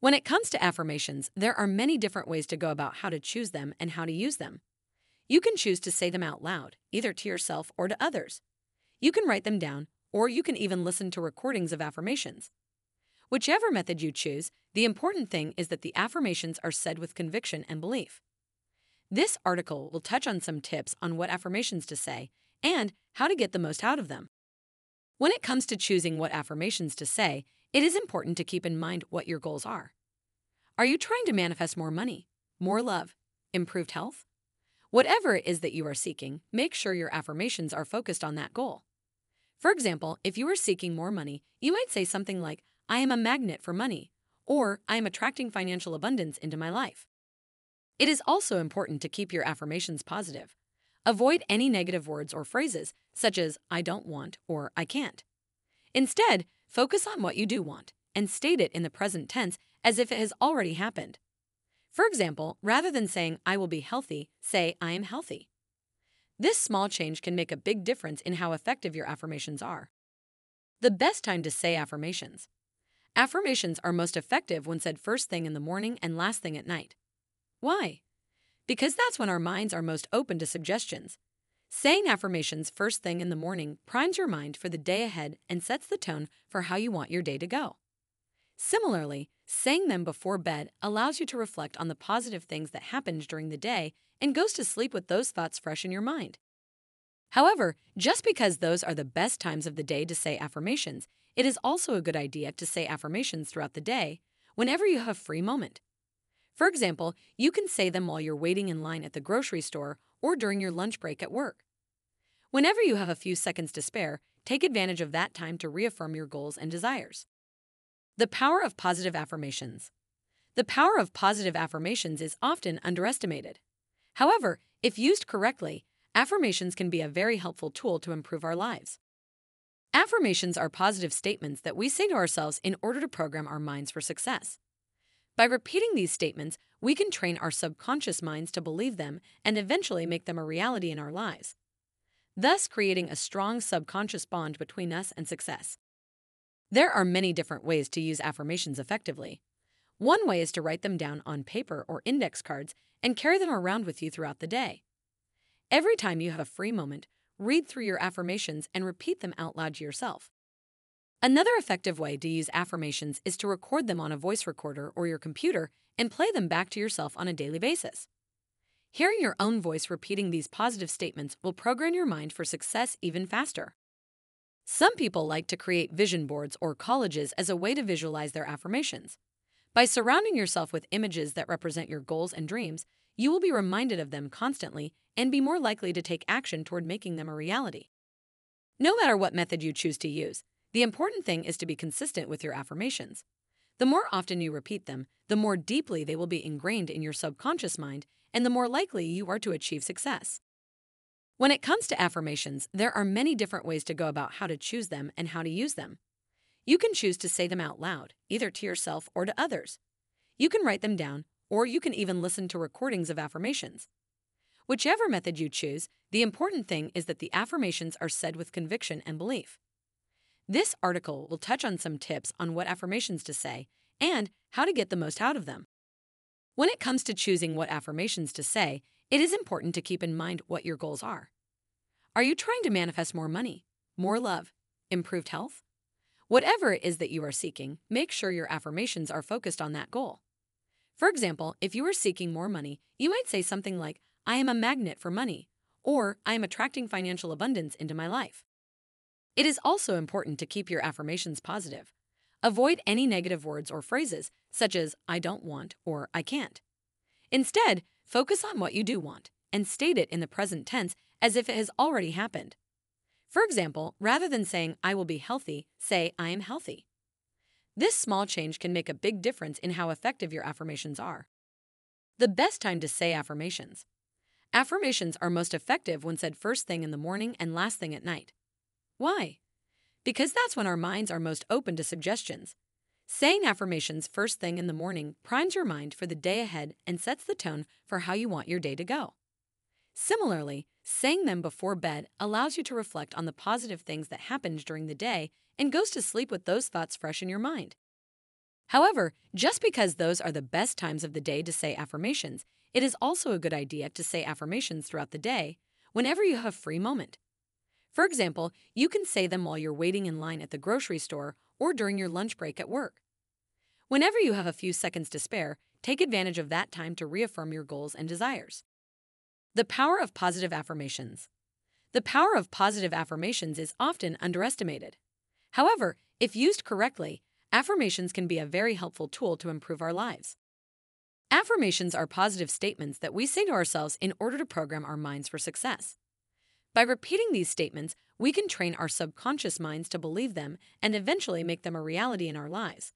When it comes to affirmations, there are many different ways to go about how to choose them and how to use them. You can choose to say them out loud, either to yourself or to others. You can write them down, or you can even listen to recordings of affirmations. Whichever method you choose, the important thing is that the affirmations are said with conviction and belief. This article will touch on some tips on what affirmations to say and how to get the most out of them. When it comes to choosing what affirmations to say, it is important to keep in mind what your goals are. Are you trying to manifest more money, more love, improved health? Whatever it is that you are seeking, make sure your affirmations are focused on that goal. For example, if you are seeking more money, you might say something like, I am a magnet for money, or I am attracting financial abundance into my life. It is also important to keep your affirmations positive. Avoid any negative words or phrases, such as I don't want or I can't. Instead, focus on what you do want and state it in the present tense as if it has already happened. For example, rather than saying, I will be healthy, say, I am healthy. This small change can make a big difference in how effective your affirmations are. The best time to say affirmations. Affirmations are most effective when said first thing in the morning and last thing at night. Why? Because that's when our minds are most open to suggestions. Saying affirmations first thing in the morning primes your mind for the day ahead and sets the tone for how you want your day to go. Similarly, saying them before bed allows you to reflect on the positive things that happened during the day and goes to sleep with those thoughts fresh in your mind. However, just because those are the best times of the day to say affirmations, it is also a good idea to say affirmations throughout the day whenever you have free moment. For example, you can say them while you're waiting in line at the grocery store or during your lunch break at work. Whenever you have a few seconds to spare, take advantage of that time to reaffirm your goals and desires. The power of positive affirmations. The power of positive affirmations is often underestimated. However, if used correctly, affirmations can be a very helpful tool to improve our lives. Affirmations are positive statements that we say to ourselves in order to program our minds for success. By repeating these statements, we can train our subconscious minds to believe them and eventually make them a reality in our lives, thus creating a strong subconscious bond between us and success. There are many different ways to use affirmations effectively. One way is to write them down on paper or index cards and carry them around with you throughout the day. Every time you have a free moment, read through your affirmations and repeat them out loud to yourself. Another effective way to use affirmations is to record them on a voice recorder or your computer and play them back to yourself on a daily basis. Hearing your own voice repeating these positive statements will program your mind for success even faster. Some people like to create vision boards or collages as a way to visualize their affirmations. By surrounding yourself with images that represent your goals and dreams, you will be reminded of them constantly and be more likely to take action toward making them a reality. No matter what method you choose to use, the important thing is to be consistent with your affirmations. The more often you repeat them, the more deeply they will be ingrained in your subconscious mind, and the more likely you are to achieve success. When it comes to affirmations, there are many different ways to go about how to choose them and how to use them. You can choose to say them out loud, either to yourself or to others. You can write them down, or you can even listen to recordings of affirmations. Whichever method you choose, the important thing is that the affirmations are said with conviction and belief. This article will touch on some tips on what affirmations to say and how to get the most out of them. When it comes to choosing what affirmations to say, it is important to keep in mind what your goals are. Are you trying to manifest more money, more love, improved health? Whatever it is that you are seeking, make sure your affirmations are focused on that goal. For example, if you are seeking more money, you might say something like, I am a magnet for money, or I am attracting financial abundance into my life. It is also important to keep your affirmations positive. Avoid any negative words or phrases, such as I don't want or I can't. Instead, Focus on what you do want and state it in the present tense as if it has already happened. For example, rather than saying, I will be healthy, say, I am healthy. This small change can make a big difference in how effective your affirmations are. The best time to say affirmations. Affirmations are most effective when said first thing in the morning and last thing at night. Why? Because that's when our minds are most open to suggestions. Saying affirmations first thing in the morning primes your mind for the day ahead and sets the tone for how you want your day to go. Similarly, saying them before bed allows you to reflect on the positive things that happened during the day and goes to sleep with those thoughts fresh in your mind. However, just because those are the best times of the day to say affirmations, it is also a good idea to say affirmations throughout the day whenever you have free moment. For example, you can say them while you're waiting in line at the grocery store or during your lunch break at work. Whenever you have a few seconds to spare, take advantage of that time to reaffirm your goals and desires. The power of positive affirmations. The power of positive affirmations is often underestimated. However, if used correctly, affirmations can be a very helpful tool to improve our lives. Affirmations are positive statements that we say to ourselves in order to program our minds for success. By repeating these statements, we can train our subconscious minds to believe them and eventually make them a reality in our lives,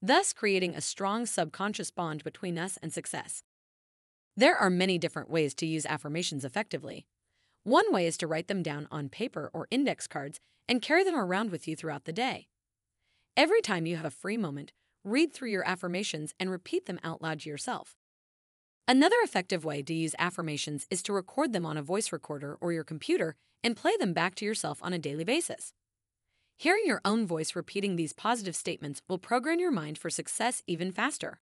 thus creating a strong subconscious bond between us and success. There are many different ways to use affirmations effectively. One way is to write them down on paper or index cards and carry them around with you throughout the day. Every time you have a free moment, read through your affirmations and repeat them out loud to yourself. Another effective way to use affirmations is to record them on a voice recorder or your computer and play them back to yourself on a daily basis. Hearing your own voice repeating these positive statements will program your mind for success even faster.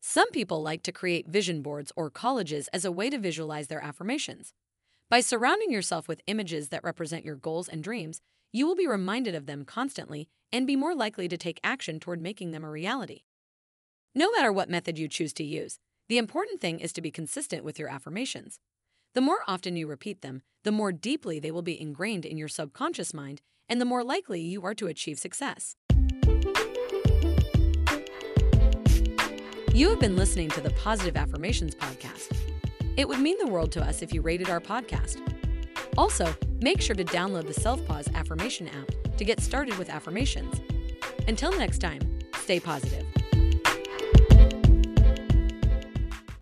Some people like to create vision boards or collages as a way to visualize their affirmations. By surrounding yourself with images that represent your goals and dreams, you will be reminded of them constantly and be more likely to take action toward making them a reality. No matter what method you choose to use, the important thing is to be consistent with your affirmations. The more often you repeat them, the more deeply they will be ingrained in your subconscious mind, and the more likely you are to achieve success. You have been listening to the Positive Affirmations Podcast. It would mean the world to us if you rated our podcast. Also, make sure to download the Self Pause Affirmation app to get started with affirmations. Until next time, stay positive.